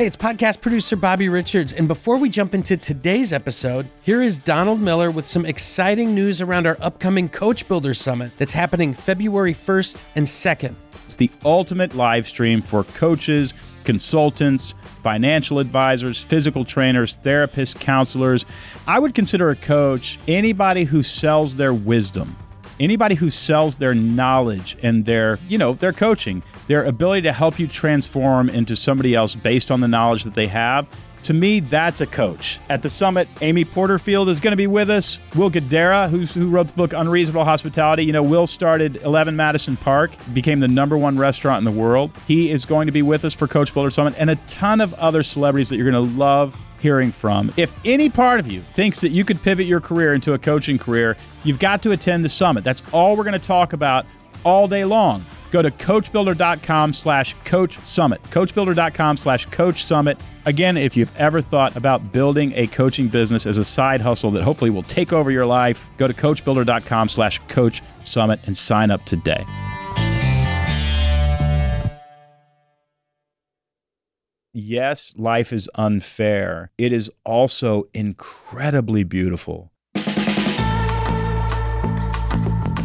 Hey, it's podcast producer Bobby Richards. And before we jump into today's episode, here is Donald Miller with some exciting news around our upcoming Coach Builder Summit that's happening February 1st and 2nd. It's the ultimate live stream for coaches, consultants, financial advisors, physical trainers, therapists, counselors. I would consider a coach anybody who sells their wisdom anybody who sells their knowledge and their, you know, their coaching, their ability to help you transform into somebody else based on the knowledge that they have. To me, that's a coach. At the summit, Amy Porterfield is going to be with us. Will who's, who wrote the book Unreasonable Hospitality. You know, Will started 11 Madison Park, became the number one restaurant in the world. He is going to be with us for Coach Builder Summit and a ton of other celebrities that you're going to love hearing from. If any part of you thinks that you could pivot your career into a coaching career, you've got to attend the summit. That's all we're going to talk about all day long. Go to coachbuilder.com slash coach summit. Coachbuilder.com slash coach summit. Again, if you've ever thought about building a coaching business as a side hustle that hopefully will take over your life, go to coachbuilder.com slash coach summit and sign up today. Yes, life is unfair, it is also incredibly beautiful.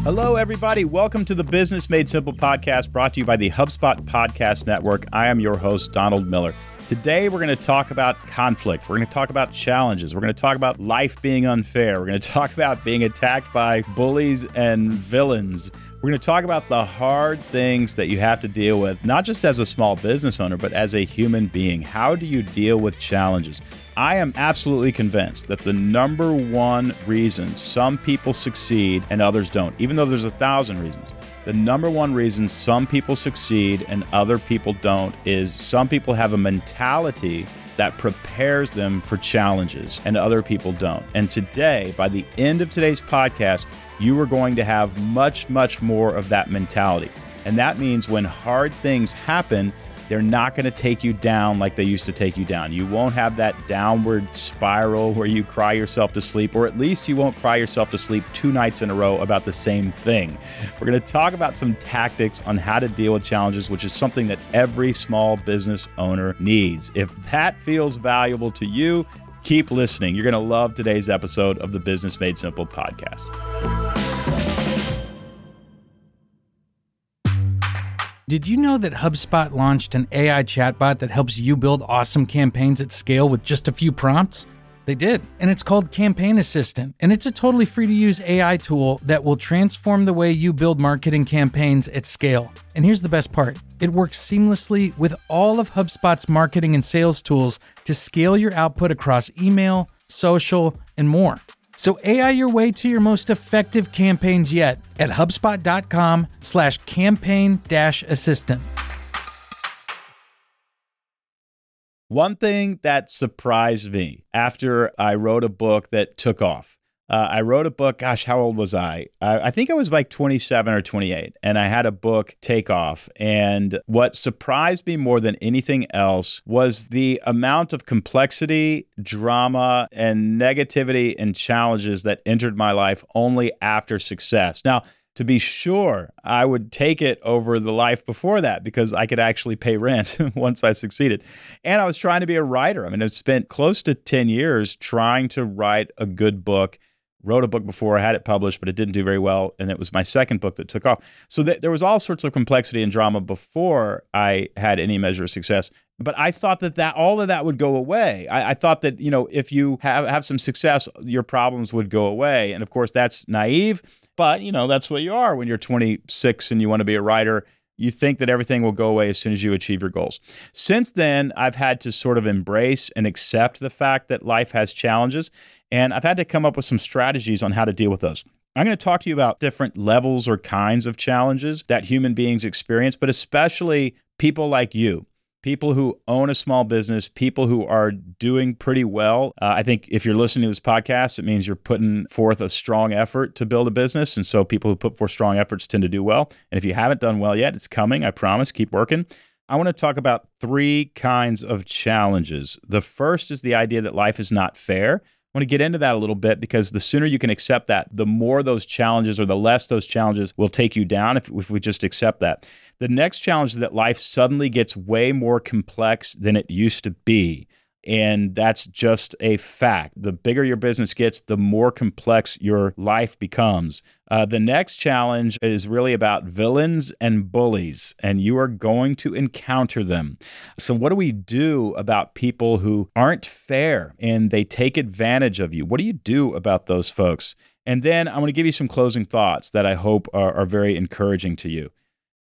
Hello, everybody. Welcome to the Business Made Simple podcast brought to you by the HubSpot Podcast Network. I am your host, Donald Miller. Today, we're going to talk about conflict. We're going to talk about challenges. We're going to talk about life being unfair. We're going to talk about being attacked by bullies and villains. We're going to talk about the hard things that you have to deal with, not just as a small business owner, but as a human being. How do you deal with challenges? I am absolutely convinced that the number one reason some people succeed and others don't, even though there's a thousand reasons, the number one reason some people succeed and other people don't is some people have a mentality that prepares them for challenges and other people don't. And today, by the end of today's podcast, you are going to have much, much more of that mentality. And that means when hard things happen, they're not going to take you down like they used to take you down. You won't have that downward spiral where you cry yourself to sleep, or at least you won't cry yourself to sleep two nights in a row about the same thing. We're going to talk about some tactics on how to deal with challenges, which is something that every small business owner needs. If that feels valuable to you, keep listening. You're going to love today's episode of the Business Made Simple podcast. Did you know that HubSpot launched an AI chatbot that helps you build awesome campaigns at scale with just a few prompts? They did, and it's called Campaign Assistant, and it's a totally free to use AI tool that will transform the way you build marketing campaigns at scale. And here's the best part it works seamlessly with all of HubSpot's marketing and sales tools to scale your output across email, social, and more. So AI your way to your most effective campaigns yet at HubSpot.com slash campaign dash assistant. One thing that surprised me after I wrote a book that took off uh, I wrote a book. Gosh, how old was I? I? I think I was like 27 or 28, and I had a book take off. And what surprised me more than anything else was the amount of complexity, drama, and negativity and challenges that entered my life only after success. Now, to be sure, I would take it over the life before that because I could actually pay rent once I succeeded. And I was trying to be a writer. I mean, I spent close to 10 years trying to write a good book wrote a book before, I had it published, but it didn't do very well. And it was my second book that took off. So th- there was all sorts of complexity and drama before I had any measure of success. But I thought that, that all of that would go away. I, I thought that, you know, if you have, have some success, your problems would go away. And of course, that's naive, but, you know, that's what you are when you're 26 and you want to be a writer you think that everything will go away as soon as you achieve your goals. Since then, I've had to sort of embrace and accept the fact that life has challenges, and I've had to come up with some strategies on how to deal with those. I'm going to talk to you about different levels or kinds of challenges that human beings experience, but especially people like you people who own a small business, people who are doing pretty well. Uh, I think if you're listening to this podcast, it means you're putting forth a strong effort to build a business. And so people who put forth strong efforts tend to do well. And if you haven't done well yet, it's coming. I promise. Keep working. I want to talk about three kinds of challenges. The first is the idea that life is not fair. Want to get into that a little bit because the sooner you can accept that, the more those challenges or the less those challenges will take you down if, if we just accept that. The next challenge is that life suddenly gets way more complex than it used to be. And that's just a fact. The bigger your business gets, the more complex your life becomes. Uh, the next challenge is really about villains and bullies, and you are going to encounter them. So, what do we do about people who aren't fair and they take advantage of you? What do you do about those folks? And then I'm going to give you some closing thoughts that I hope are, are very encouraging to you.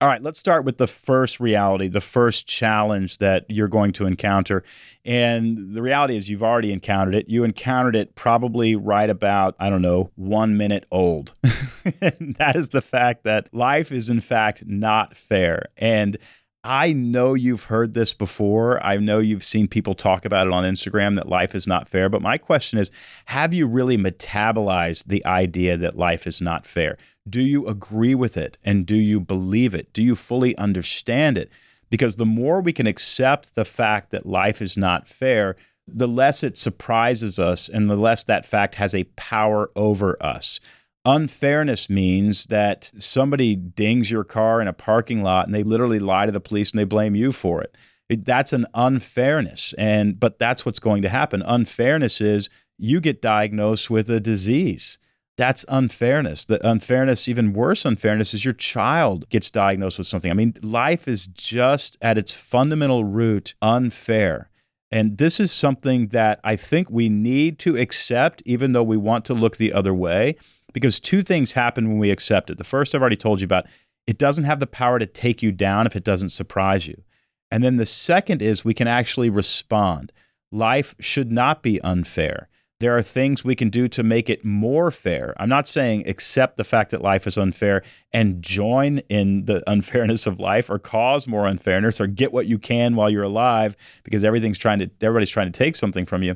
All right, let's start with the first reality, the first challenge that you're going to encounter. And the reality is, you've already encountered it. You encountered it probably right about, I don't know, one minute old. that is the fact that life is, in fact, not fair. And I know you've heard this before. I know you've seen people talk about it on Instagram that life is not fair. But my question is have you really metabolized the idea that life is not fair? Do you agree with it and do you believe it? Do you fully understand it? Because the more we can accept the fact that life is not fair, the less it surprises us and the less that fact has a power over us. Unfairness means that somebody dings your car in a parking lot and they literally lie to the police and they blame you for it. it. That's an unfairness. And but that's what's going to happen. Unfairness is you get diagnosed with a disease. That's unfairness. The unfairness, even worse unfairness, is your child gets diagnosed with something. I mean, life is just at its fundamental root unfair. And this is something that I think we need to accept, even though we want to look the other way because two things happen when we accept it. The first I've already told you about it doesn't have the power to take you down if it doesn't surprise you. And then the second is we can actually respond. Life should not be unfair. There are things we can do to make it more fair. I'm not saying accept the fact that life is unfair and join in the unfairness of life or cause more unfairness or get what you can while you're alive because everything's trying to everybody's trying to take something from you.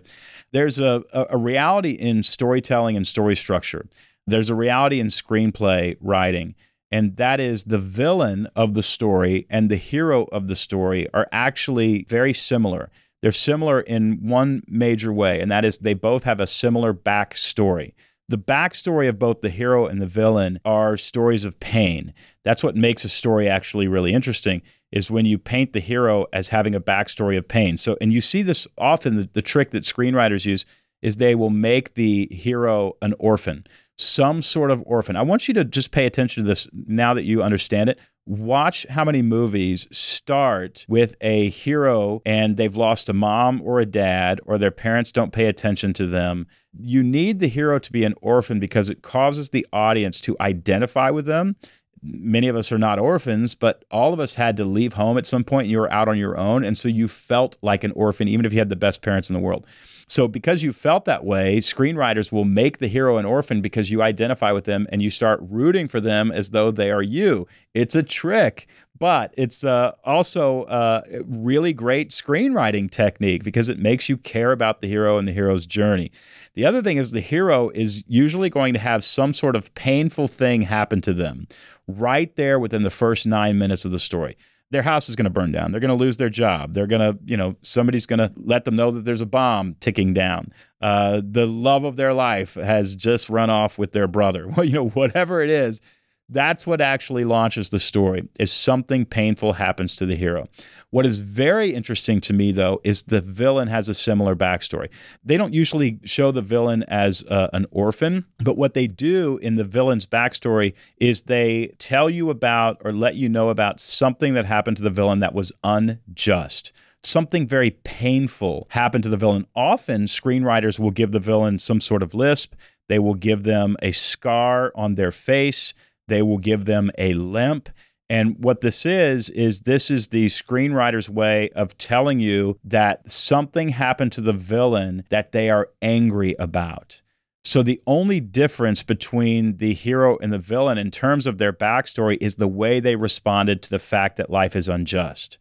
There's a, a reality in storytelling and story structure there's a reality in screenplay writing, and that is the villain of the story and the hero of the story are actually very similar. They're similar in one major way, and that is they both have a similar backstory. The backstory of both the hero and the villain are stories of pain. That's what makes a story actually really interesting is when you paint the hero as having a backstory of pain. So, and you see this often, the, the trick that screenwriters use is they will make the hero an orphan some sort of orphan. I want you to just pay attention to this now that you understand it. Watch how many movies start with a hero and they've lost a mom or a dad, or their parents don't pay attention to them. You need the hero to be an orphan because it causes the audience to identify with them. Many of us are not orphans, but all of us had to leave home at some point. You were out on your own. And so you felt like an orphan, even if you had the best parents in the world. So, because you felt that way, screenwriters will make the hero an orphan because you identify with them and you start rooting for them as though they are you. It's a trick, but it's uh, also a really great screenwriting technique because it makes you care about the hero and the hero's journey. The other thing is the hero is usually going to have some sort of painful thing happen to them right there within the first nine minutes of the story their house is going to burn down. They're going to lose their job. They're going to, you know, somebody's going to let them know that there's a bomb ticking down. Uh, the love of their life has just run off with their brother. Well, you know, whatever it is, that's what actually launches the story is something painful happens to the hero. What is very interesting to me though is the villain has a similar backstory. They don't usually show the villain as uh, an orphan, but what they do in the villain's backstory is they tell you about or let you know about something that happened to the villain that was unjust something very painful happened to the villain. Often, screenwriters will give the villain some sort of lisp. They will give them a scar on their face. They will give them a limp. And what this is, is this is the screenwriter's way of telling you that something happened to the villain that they are angry about. So the only difference between the hero and the villain in terms of their backstory is the way they responded to the fact that life is unjust.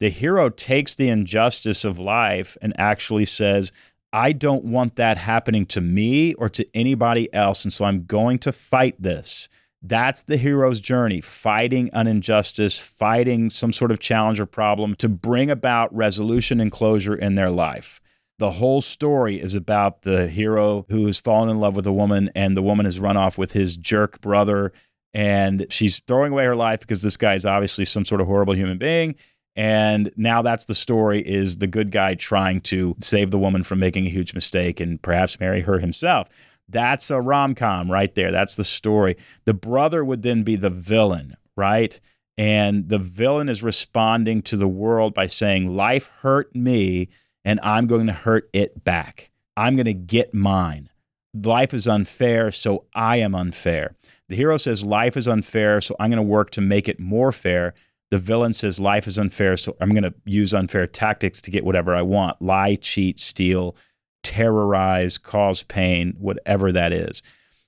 The hero takes the injustice of life and actually says, I don't want that happening to me or to anybody else. And so I'm going to fight this. That's the hero's journey, fighting an injustice, fighting some sort of challenge or problem to bring about resolution and closure in their life. The whole story is about the hero who has fallen in love with a woman, and the woman has run off with his jerk brother. And she's throwing away her life because this guy is obviously some sort of horrible human being. And now that's the story is the good guy trying to save the woman from making a huge mistake and perhaps marry her himself. That's a rom com right there. That's the story. The brother would then be the villain, right? And the villain is responding to the world by saying, Life hurt me, and I'm going to hurt it back. I'm going to get mine. Life is unfair, so I am unfair. The hero says, Life is unfair, so I'm going to work to make it more fair. The villain says, Life is unfair, so I'm going to use unfair tactics to get whatever I want lie, cheat, steal, terrorize, cause pain, whatever that is.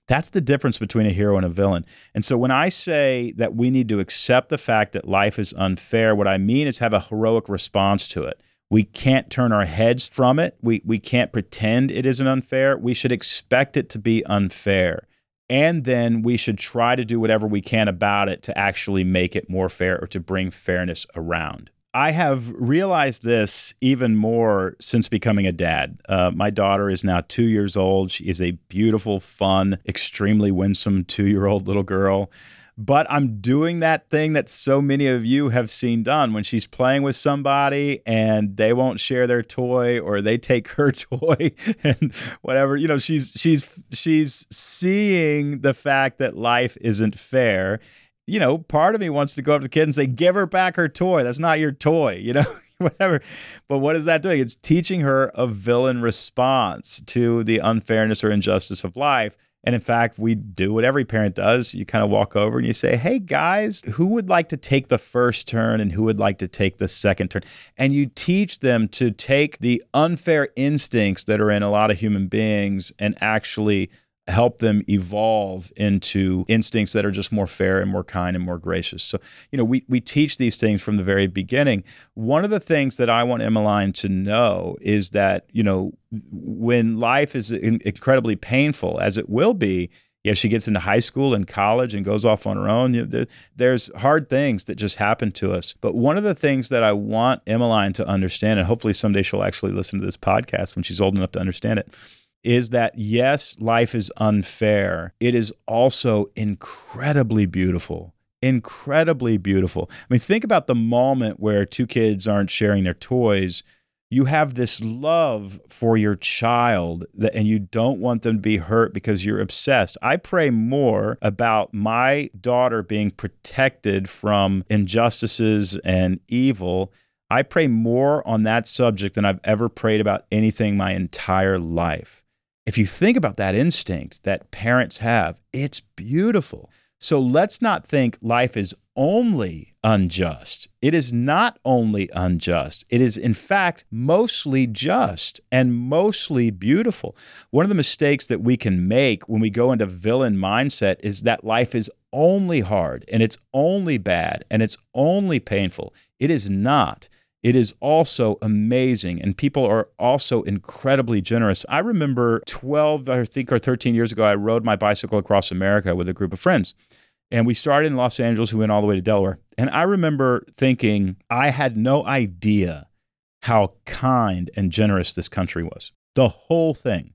That's the difference between a hero and a villain. And so when I say that we need to accept the fact that life is unfair, what I mean is have a heroic response to it. We can't turn our heads from it. We, we can't pretend it isn't unfair. We should expect it to be unfair. And then we should try to do whatever we can about it to actually make it more fair or to bring fairness around. I have realized this even more since becoming a dad. Uh, my daughter is now two years old. She is a beautiful, fun, extremely winsome two year old little girl. But I'm doing that thing that so many of you have seen done when she's playing with somebody and they won't share their toy or they take her toy and whatever. You know, she's she's she's seeing the fact that life isn't fair you know, part of me wants to go up to the kid and say, give her back her toy. That's not your toy, you know, whatever. But what is that doing? It's teaching her a villain response to the unfairness or injustice of life. And in fact, we do what every parent does. You kind of walk over and you say, Hey guys, who would like to take the first turn and who would like to take the second turn? And you teach them to take the unfair instincts that are in a lot of human beings and actually help them evolve into instincts that are just more fair and more kind and more gracious. So, you know, we, we teach these things from the very beginning. One of the things that I want Emmeline to know is that, you know, when life is incredibly painful, as it will be, yeah, she gets into high school and college and goes off on her own. You know, there, there's hard things that just happen to us. But one of the things that I want Emmeline to understand, and hopefully someday she'll actually listen to this podcast when she's old enough to understand it, is that yes, life is unfair. It is also incredibly beautiful. Incredibly beautiful. I mean, think about the moment where two kids aren't sharing their toys. You have this love for your child that, and you don't want them to be hurt because you're obsessed. I pray more about my daughter being protected from injustices and evil I pray more on that subject than I've ever prayed about anything my entire life if you think about that instinct that parents have, it's beautiful. So let's not think life is only unjust. It is not only unjust. It is, in fact, mostly just and mostly beautiful. One of the mistakes that we can make when we go into villain mindset is that life is only hard and it's only bad and it's only painful. It is not. It is also amazing, and people are also incredibly generous. I remember 12, I think, or 13 years ago, I rode my bicycle across America with a group of friends. And we started in Los Angeles, we went all the way to Delaware. And I remember thinking, I had no idea how kind and generous this country was. The whole thing.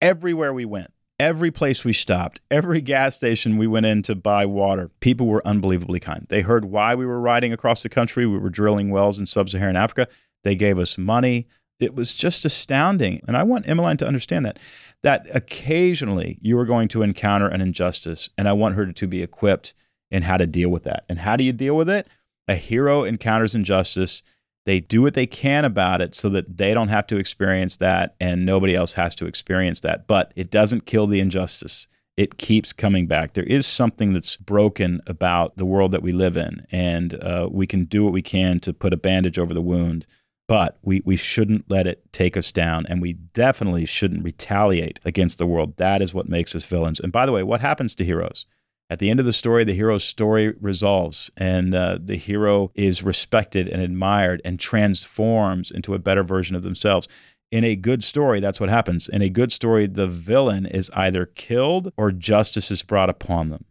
Everywhere we went, Every place we stopped, every gas station we went in to buy water, people were unbelievably kind. They heard why we were riding across the country. We were drilling wells in sub Saharan Africa. They gave us money. It was just astounding. And I want Emmeline to understand that, that occasionally you are going to encounter an injustice, and I want her to be equipped in how to deal with that. And how do you deal with it? A hero encounters injustice they do what they can about it so that they don't have to experience that and nobody else has to experience that. But it doesn't kill the injustice. It keeps coming back. There is something that's broken about the world that we live in, and uh, we can do what we can to put a bandage over the wound, but we, we shouldn't let it take us down, and we definitely shouldn't retaliate against the world. That is what makes us villains. And by the way, what happens to heroes? At the end of the story, the hero's story resolves, and uh, the hero is respected and admired and transforms into a better version of themselves. In a good story, that's what happens. In a good story, the villain is either killed or justice is brought upon them.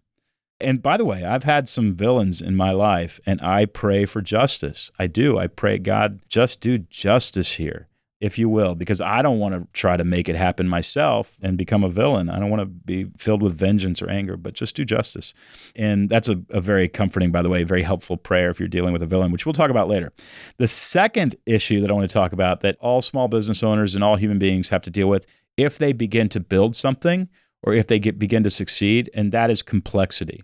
And by the way, I've had some villains in my life, and I pray for justice. I do. I pray, God, just do justice here. If you will, because I don't want to try to make it happen myself and become a villain. I don't want to be filled with vengeance or anger, but just do justice. And that's a, a, very comforting, by the way, very helpful prayer if you're dealing with a villain, which we'll talk about later. The second issue that I want to talk about that all small business owners and all human beings have to deal with if they begin to build something or if they get, begin to succeed, and that is complexity.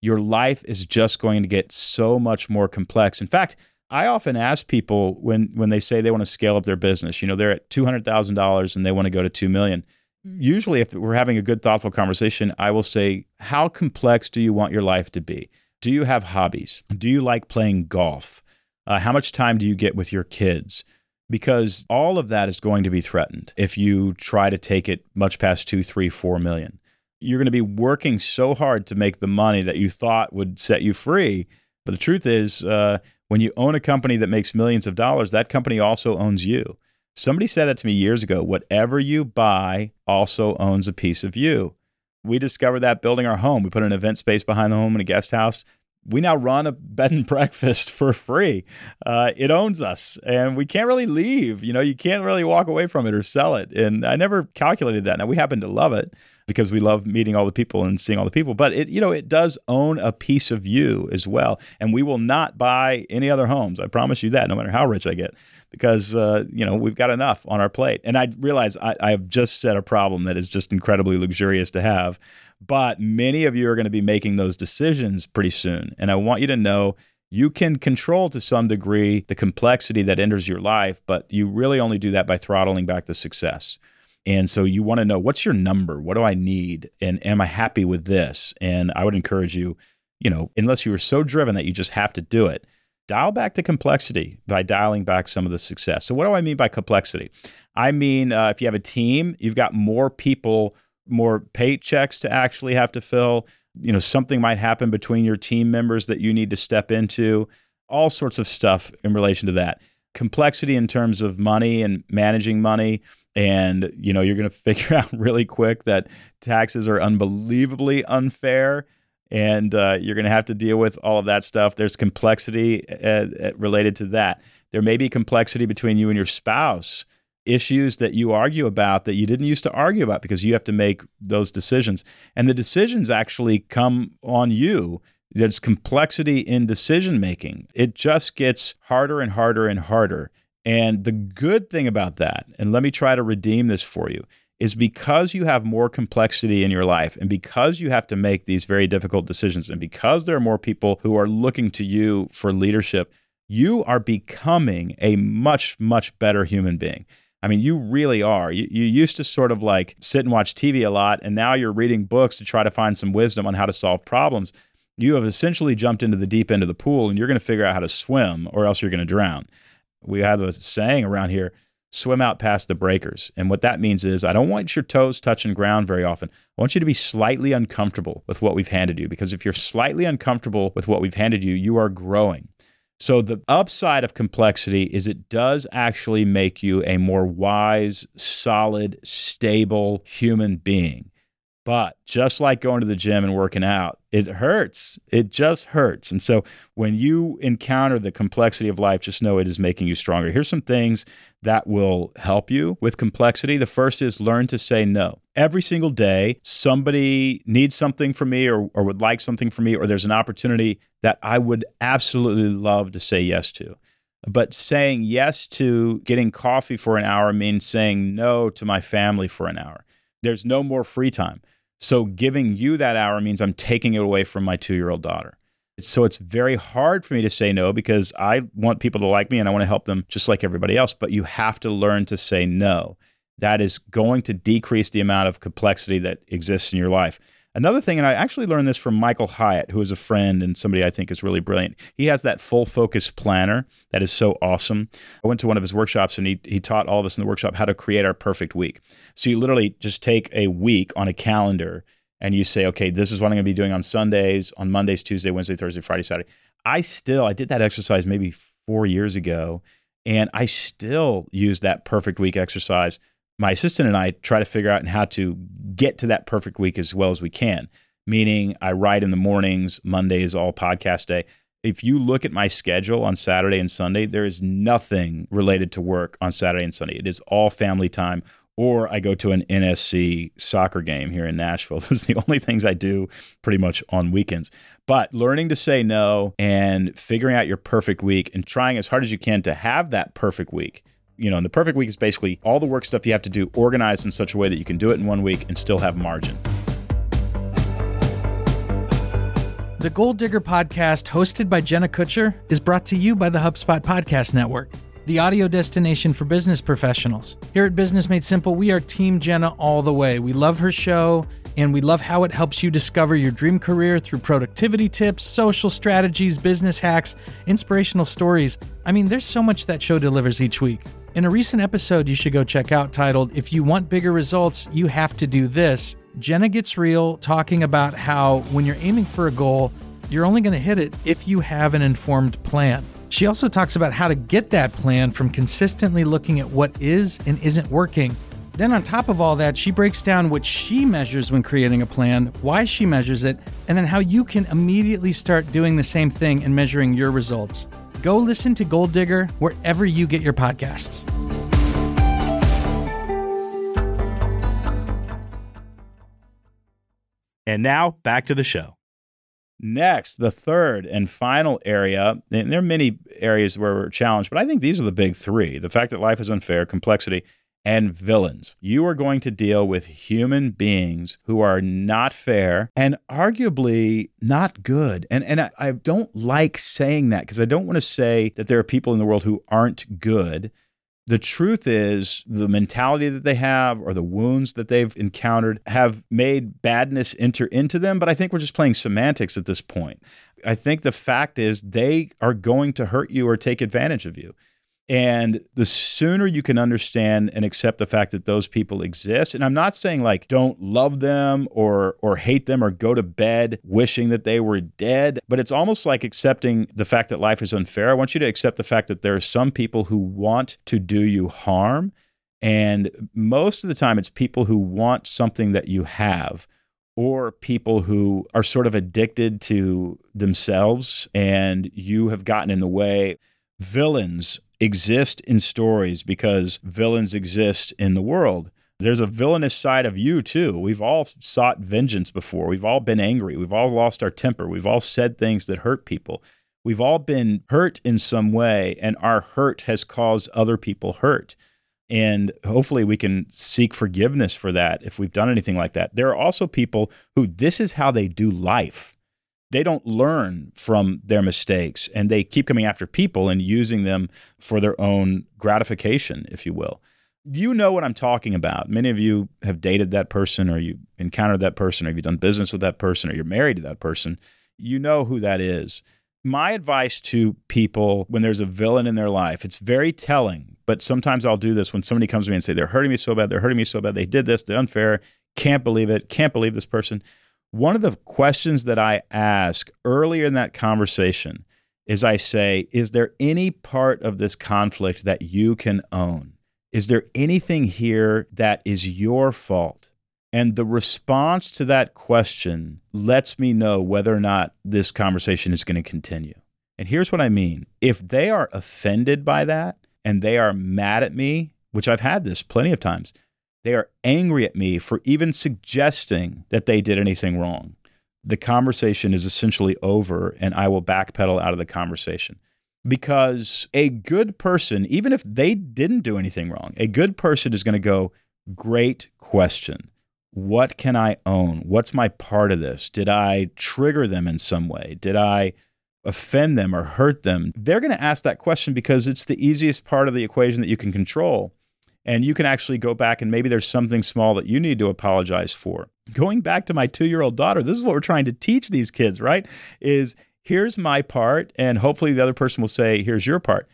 Your life is just going to get so much more complex. In fact, I often ask people when when they say they want to scale up their business, you know, they're at two hundred thousand dollars and they want to go to two million. Usually, if we're having a good, thoughtful conversation, I will say, "How complex do you want your life to be? Do you have hobbies? Do you like playing golf? Uh, how much time do you get with your kids?" Because all of that is going to be threatened if you try to take it much past two, three, four million. You're going to be working so hard to make the money that you thought would set you free, but the truth is. Uh, when you own a company that makes millions of dollars, that company also owns you. Somebody said that to me years ago. Whatever you buy also owns a piece of you. We discovered that building our home. We put an event space behind the home and a guest house. We now run a bed and breakfast for free. Uh, it owns us, and we can't really leave. You know, you can't really walk away from it or sell it. And I never calculated that. Now we happen to love it, because we love meeting all the people and seeing all the people. But it, you know, it does own a piece of you as well. And we will not buy any other homes. I promise you that, no matter how rich I get, because uh, you know we've got enough on our plate. And I realize I, I have just set a problem that is just incredibly luxurious to have. But many of you are going to be making those decisions pretty soon, and I want you to know you can control to some degree the complexity that enters your life, but you really only do that by throttling back the success. And so you want to know what's your number? What do I need? And am I happy with this? And I would encourage you, you know, unless you are so driven that you just have to do it, dial back the complexity by dialing back some of the success. So, what do I mean by complexity? I mean, uh, if you have a team, you've got more people, more paychecks to actually have to fill. You know, something might happen between your team members that you need to step into, all sorts of stuff in relation to that. Complexity in terms of money and managing money. And you know you're going to figure out really quick that taxes are unbelievably unfair. And uh, you're going to have to deal with all of that stuff. There's complexity uh, uh, related to that. There may be complexity between you and your spouse issues that you argue about that you didn't used to argue about because you have to make those decisions. And the decisions actually come on you. There's complexity in decision making it just gets harder and harder and harder. And the good thing about that, and let me try to redeem this for you, is because you have more complexity in your life and because you have to make these very difficult decisions and because there are more people who are looking to you for leadership, you are becoming a much, much better human being. I mean, you really are. You, you used to sort of like sit and watch TV a lot, and now you're reading books to try to find some wisdom on how to solve problems. You have essentially jumped into the deep end of the pool and you're going to figure out how to swim or else you're going to drown we have a saying around here swim out past the breakers. And what that means is I don't want your toes touching ground very often. I want you to be slightly uncomfortable with what we've handed you because if you're slightly uncomfortable with what we've handed you, you are growing. So the upside of complexity is it does actually make you a more wise, solid, stable human being. But just like going to the gym and working out, it hurts. It just hurts. And so when you encounter the complexity of life, just know it is making you stronger. Here's some things that will help you with complexity. The first is learn to say no. Every single day, somebody needs something from me or, or would like something from me, or there's an opportunity that I would absolutely love to say yes to. But saying yes to getting coffee for an hour means saying no to my family for an hour. There's no more free time. So giving you that hour means I'm taking it away from my two year old daughter. So it's very hard for me to say no because I want people to like me and I want to help them just like everybody else. But you have to learn to say no. That is going to decrease the amount of complexity that exists in your life. Another thing, and I actually learned this from Michael Hyatt, who is a friend and somebody I think is really brilliant. He has that full focus planner that is so awesome. I went to one of his workshops and he, he taught all of us in the workshop how to create our perfect week. So you literally just take a week on a calendar and you say, okay, this is what I'm going to be doing on Sundays, on Mondays, Tuesday, Wednesday, Thursday, Friday, Saturday. I still, I did that exercise maybe four years ago, and I still use that perfect week exercise my assistant and I try to figure out how to get to that perfect week as well as we can. Meaning, I write in the mornings. Monday is all podcast day. If you look at my schedule on Saturday and Sunday, there is nothing related to work on Saturday and Sunday. It is all family time or I go to an NSC soccer game here in Nashville. Those are the only things I do pretty much on weekends. But learning to say no and figuring out your perfect week and trying as hard as you can to have that perfect week. You know, and the perfect week is basically all the work stuff you have to do organized in such a way that you can do it in one week and still have margin. The Goal Digger podcast, hosted by Jenna Kutcher, is brought to you by the HubSpot Podcast Network the audio destination for business professionals. Here at Business Made Simple, we are Team Jenna all the way. We love her show, and we love how it helps you discover your dream career through productivity tips, social strategies, business hacks, inspirational stories. I mean, there's so much that show delivers each week. In a recent episode you should go check out titled, If You Want Bigger Results, You Have to Do This, Jenna gets real talking about how when you're aiming for a goal, you're only going to hit it if you have an informed plan. She also talks about how to get that plan from consistently looking at what is and isn't working. Then, on top of all that, she breaks down what she measures when creating a plan, why she measures it, and then how you can immediately start doing the same thing and measuring your results. Go listen to Goal Digger wherever you get your podcasts. And now back to the show. Next, the third and final area, and there are many areas where we're challenged, but I think these are the big three the fact that life is unfair, complexity, and villains. You are going to deal with human beings who are not fair and arguably not good. And, and I, I don't like saying that because I don't want to say that there are people in the world who aren't good the truth is the mentality that they have or the wounds that they've encountered have made badness enter into them but i think we're just playing semantics at this point i think the fact is they are going to hurt you or take advantage of you and the sooner you can understand and accept the fact that those people exist, and I'm not saying like don't love them or or hate them or go to bed wishing that they were dead, but it's almost like accepting the fact that life is unfair. I want you to accept the fact that there are some people who want to do you harm. And most of the time, it's people who want something that you have, or people who are sort of addicted to themselves and you have gotten in the way. Villains exist in stories because villains exist in the world. There's a villainous side of you too. We've all sought vengeance before. We've all been angry. We've all lost our temper. We've all said things that hurt people. We've all been hurt in some way, and our hurt has caused other people hurt. And hopefully, we can seek forgiveness for that if we've done anything like that. There are also people who this is how they do life they don't learn from their mistakes and they keep coming after people and using them for their own gratification, if you will. You know what I'm talking about. Many of you have dated that person or you encountered that person or you've done business with that person or you're married to that person. You know who that is. My advice to people when there's a villain in their life, it's very telling, but sometimes I'll do this when somebody comes to me and say, they're hurting me so bad, they're hurting me so bad, they did this, they're unfair, can't believe it, can't believe this person one of the questions that I ask earlier in that conversation is I say, Is there any part of this conflict that you can own? Is there anything here that is your fault? And the response to that question lets me know whether or not this conversation is going to continue. And here's what I mean if they are offended by that and they are mad at me, which I've had this plenty of times, they are angry at me for even suggesting that they did anything wrong. The conversation is essentially over, and I will backpedal out of the conversation. Because a good person, even if they didn't do anything wrong, a good person is going to go, Great question. What can I own? What's my part of this? Did I trigger them in some way? Did I offend them or hurt them? They're going to ask that question because it's the easiest part of the equation that you can control and you can actually go back and maybe there's something small that you need to apologize for. Going back to my 2-year-old daughter, this is what we're trying to teach these kids, right? Is here's my part and hopefully the other person will say here's your part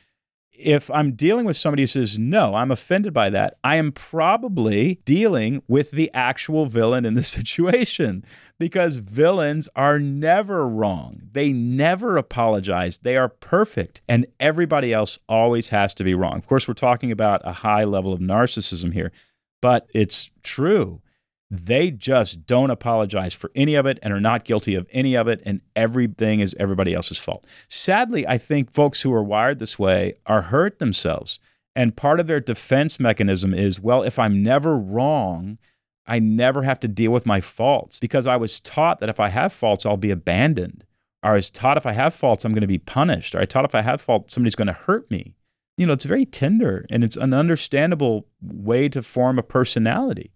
if I'm dealing with somebody who says, no, I'm offended by that, I am probably dealing with the actual villain in the situation because villains are never wrong. They never apologize. They are perfect. And everybody else always has to be wrong. Of course, we're talking about a high level of narcissism here, but it's true. They just don't apologize for any of it and are not guilty of any of it, and everything is everybody else's fault. Sadly, I think folks who are wired this way are hurt themselves. And part of their defense mechanism is well, if I'm never wrong, I never have to deal with my faults because I was taught that if I have faults, I'll be abandoned. Or I was taught if I have faults, I'm going to be punished. Or I taught if I have faults, somebody's going to hurt me. You know, it's very tender and it's an understandable way to form a personality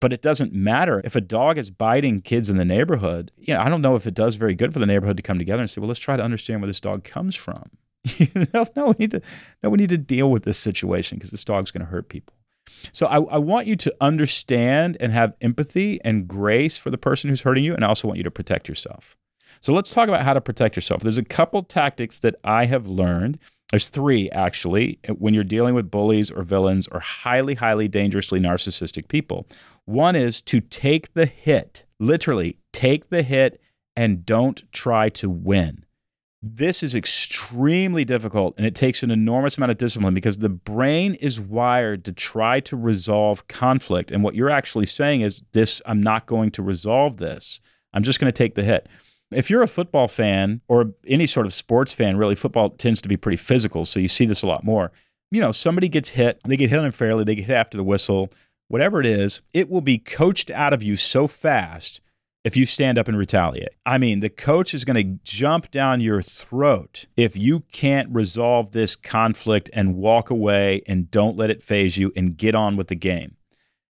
but it doesn't matter. If a dog is biting kids in the neighborhood you know i don't know if it does very good for the neighborhood to come together and say well let's try to understand where this dog comes from. You know no we need to no we need to deal with this situation because this dog's going to hurt people. So I, I want you to understand and have empathy and grace for the person who's hurting you and i also want you to protect yourself. So let's talk about how to protect yourself. There's a couple tactics that i have learned there's three actually when you're dealing with bullies or villains or highly highly dangerously narcissistic people one is to take the hit, literally, take the hit and don't try to win. This is extremely difficult and it takes an enormous amount of discipline because the brain is wired to try to resolve conflict. And what you're actually saying is, This, I'm not going to resolve this. I'm just going to take the hit. If you're a football fan or any sort of sports fan, really, football tends to be pretty physical. So you see this a lot more. You know, somebody gets hit, they get hit unfairly, they get hit after the whistle whatever it is, it will be coached out of you so fast if you stand up and retaliate. I mean, the coach is going to jump down your throat if you can't resolve this conflict and walk away and don't let it phase you and get on with the game.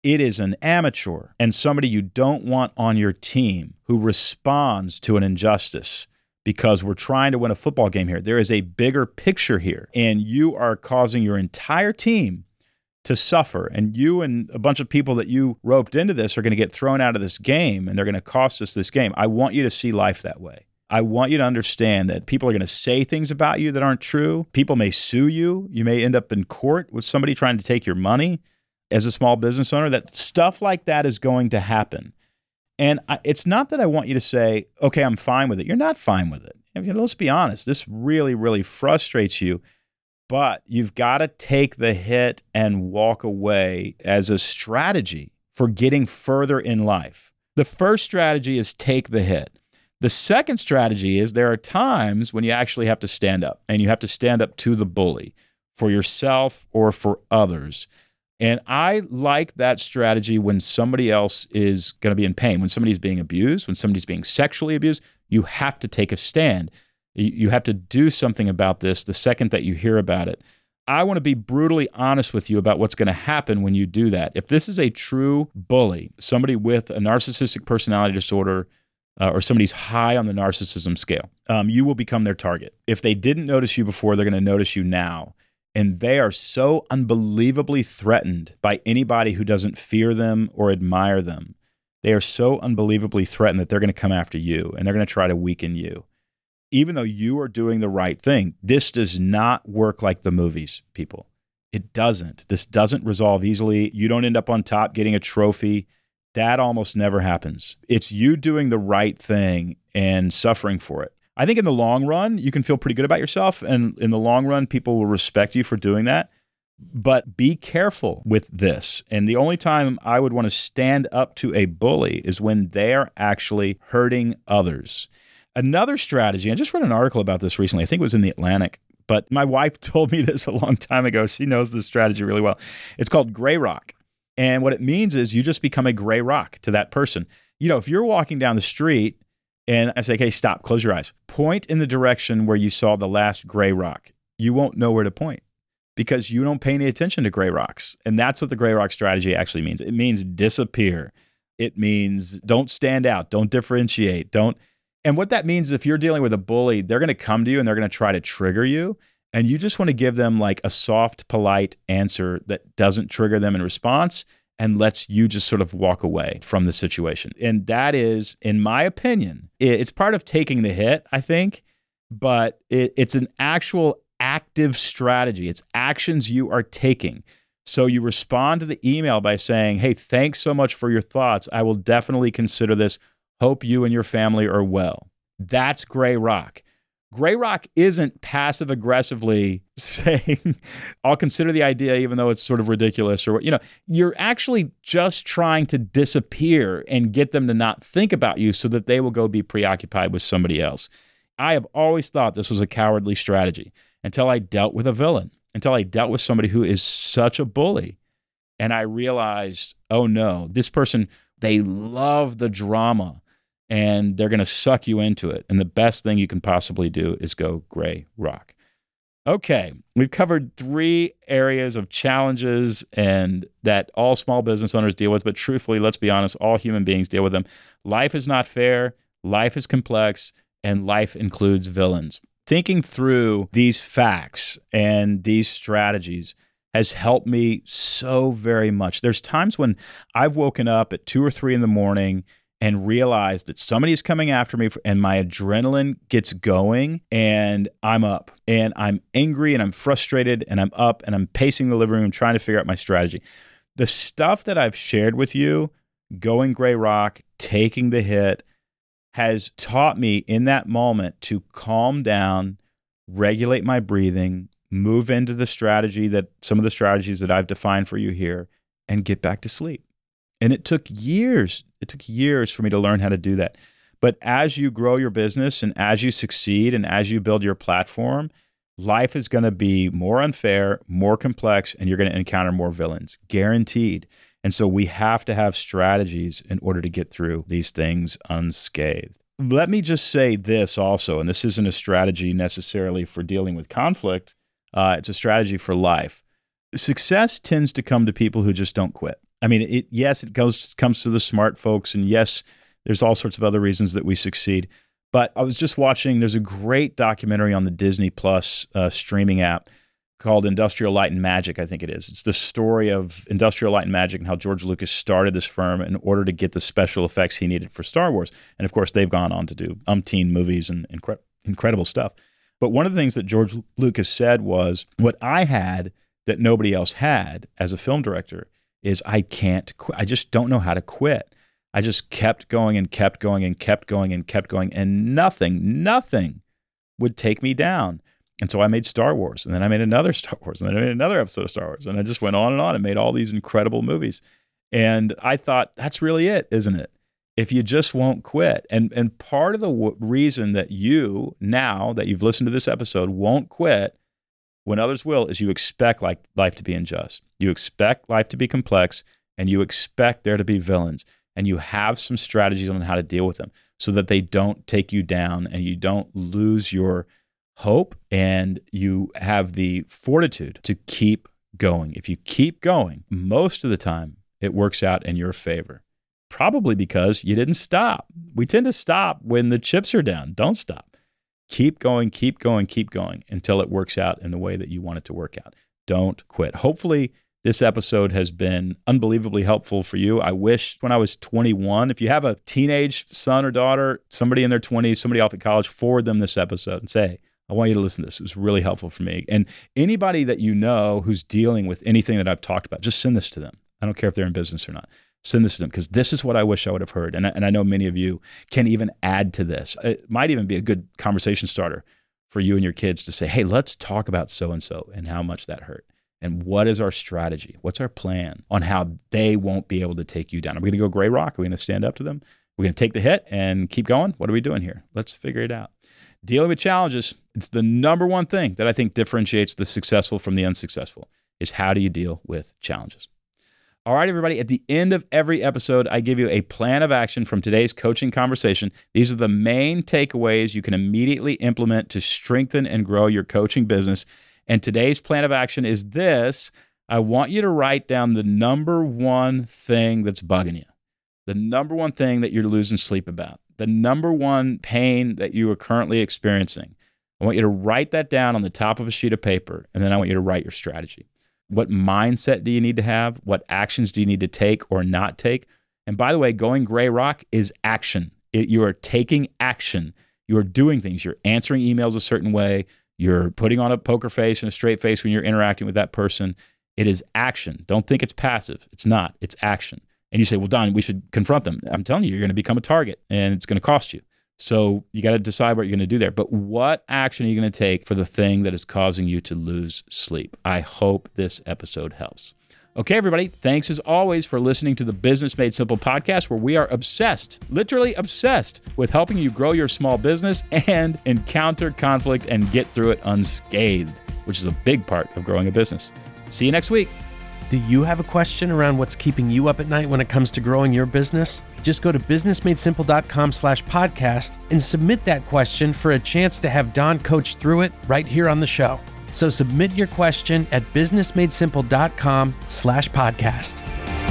It is an amateur and somebody you don't want on your team who responds to an injustice because we're trying to win a football game here. There is a bigger picture here, and you are causing your entire team to suffer. And you and a bunch of people that you roped into this are going to get thrown out of this game and they're going to cost us this game. I want you to see life that way. I want you to understand that people are going to say things about you that aren't true. People may sue you. You may end up in court with somebody trying to take your money as a small business owner. That stuff like that is going to happen. And I, it's not that I want you to say, okay, I'm fine with it. You're not fine with it. I mean, let's be honest. This really, really frustrates you but you've got to take the hit and walk away as a strategy for getting further in life. The first strategy is take the hit. The second strategy is there are times when you actually have to stand up and you have to stand up to the bully for yourself or for others. And I like that strategy when somebody else is going to be in pain, when somebody's being abused, when somebody's being sexually abused, you have to take a stand. You have to do something about this the second that you hear about it. I want to be brutally honest with you about what's going to happen when you do that. If this is a true bully, somebody with a narcissistic personality disorder, uh, or somebody's high on the narcissism scale, um, you will become their target. If they didn't notice you before, they're going to notice you now. And they are so unbelievably threatened by anybody who doesn't fear them or admire them. They are so unbelievably threatened that they're going to come after you and they're going to try to weaken you even though you are doing the right thing, this does not work like the movies, people. It doesn't. This doesn't resolve easily. You don't end up on top getting a trophy. That almost never happens. It's you doing the right thing and suffering for it. I think in the long run, you can feel pretty good about yourself. And in the long run, people will respect you for doing that. But be careful with this. And the only time I would want to stand up to a bully is when they're actually hurting others. Another strategy, I just read an article about this recently. I think it was in the Atlantic, but my wife told me this a long time ago. She knows this strategy really well. It's called gray rock. And what it means is you just become a gray rock to that person. You know, if you're walking down the street and I say, okay, stop, close your eyes, point in the direction where you saw the last gray rock, you won't know where to point because you don't pay any attention to gray rocks. And that's what the gray rock strategy actually means. It means disappear. It means don't stand out, don't differentiate, don't and what that means is if you're dealing with a bully, they're going to come to you and they're going to try to trigger you. And you just want to give them like a soft, polite answer that doesn't trigger them in response and lets you just sort of walk away from the situation. And that is, in my opinion, it's part of taking the hit, I think, but it, it's an actual active strategy. It's actions you are taking. So you respond to the email by saying, Hey, thanks so much for your thoughts. I will definitely consider this. Hope you and your family are well. That's gray rock. Gray Rock isn't passive aggressively saying, I'll consider the idea even though it's sort of ridiculous or what, you know, you're actually just trying to disappear and get them to not think about you so that they will go be preoccupied with somebody else. I have always thought this was a cowardly strategy until I dealt with a villain, until I dealt with somebody who is such a bully. And I realized, oh no, this person, they love the drama and they're going to suck you into it. And the best thing you can possibly do is go gray rock. Okay, we've covered three areas of challenges and that all small business owners deal with, but truthfully, let's be honest, all human beings deal with them. Life is not fair, life is complex, and life includes villains. Thinking through these facts and these strategies has helped me so very much. There's times when I've woken up at two or three in the morning and realize that somebody's coming after me and my adrenaline gets going and I'm up and I'm angry and I'm frustrated and I'm up and I'm pacing the living room trying to figure out my strategy. The stuff that I've shared with you, going gray rock, taking the hit, has taught me in that moment to calm down, regulate my breathing, move into the strategy that some of the strategies that I've defined for you here, and get back to sleep. And it took years. It took years for me to learn how to do that. But as you grow your business and as you succeed and as you build your platform, life is going to be more unfair, more complex, and you're going to encounter more villains, guaranteed. And so we have to have strategies in order to get through these things unscathed. Let me just say this also, and this isn't a strategy necessarily for dealing with conflict, uh, it's a strategy for life. Success tends to come to people who just don't quit. I mean, it, yes, it goes comes to the smart folks, and yes, there's all sorts of other reasons that we succeed. But I was just watching. There's a great documentary on the Disney Plus uh, streaming app called Industrial Light and Magic. I think it is. It's the story of Industrial Light and Magic and how George Lucas started this firm in order to get the special effects he needed for Star Wars. And of course, they've gone on to do umpteen movies and incre- incredible stuff. But one of the things that George Lucas said was, "What I had that nobody else had as a film director." Is I can't quit. I just don't know how to quit. I just kept going and kept going and kept going and kept going, and nothing, nothing would take me down. And so I made Star Wars, and then I made another Star Wars, and then I made another episode of Star Wars, and I just went on and on and made all these incredible movies. And I thought that's really it, isn't it? If you just won't quit, and and part of the w- reason that you now that you've listened to this episode won't quit when others will is you expect like life to be unjust. You expect life to be complex and you expect there to be villains and you have some strategies on how to deal with them so that they don't take you down and you don't lose your hope and you have the fortitude to keep going. If you keep going, most of the time it works out in your favor. Probably because you didn't stop. We tend to stop when the chips are down. Don't stop. Keep going, keep going, keep going until it works out in the way that you want it to work out. Don't quit. Hopefully, this episode has been unbelievably helpful for you. I wish when I was 21, if you have a teenage son or daughter, somebody in their 20s, somebody off at college, forward them this episode and say, I want you to listen to this. It was really helpful for me. And anybody that you know who's dealing with anything that I've talked about, just send this to them. I don't care if they're in business or not send this to them because this is what I wish I would have heard. And I, and I know many of you can even add to this. It might even be a good conversation starter for you and your kids to say, hey, let's talk about so and so and how much that hurt. And what is our strategy? What's our plan on how they won't be able to take you down? Are we going to go gray rock? Are we going to stand up to them? We're going to take the hit and keep going? What are we doing here? Let's figure it out. Dealing with challenges, it's the number one thing that I think differentiates the successful from the unsuccessful is how do you deal with challenges? All right, everybody, at the end of every episode, I give you a plan of action from today's coaching conversation. These are the main takeaways you can immediately implement to strengthen and grow your coaching business. And today's plan of action is this I want you to write down the number one thing that's bugging you, the number one thing that you're losing sleep about, the number one pain that you are currently experiencing. I want you to write that down on the top of a sheet of paper, and then I want you to write your strategy. What mindset do you need to have? What actions do you need to take or not take? And by the way, going gray rock is action. It, you are taking action. You are doing things. You're answering emails a certain way. You're putting on a poker face and a straight face when you're interacting with that person. It is action. Don't think it's passive. It's not. It's action. And you say, well, Don, we should confront them. I'm telling you, you're going to become a target and it's going to cost you. So you got to decide what you're going to do there. But what action are you going to take for the thing that is causing you to lose sleep? I hope this episode helps. Okay, everybody, thanks as always for listening to the Business Made Simple podcast, where we are obsessed, literally obsessed, with helping you grow your small business and encounter conflict and get through it unscathed, which is a big part of growing a business. See you next week. Do you have a question around what's keeping you up at night when it comes to growing your business? Just go to businessmadesimple.com slash podcast and submit that question for a chance to have Don coach through it right here on the show. So submit your question at businessmadesimple.com slash podcast.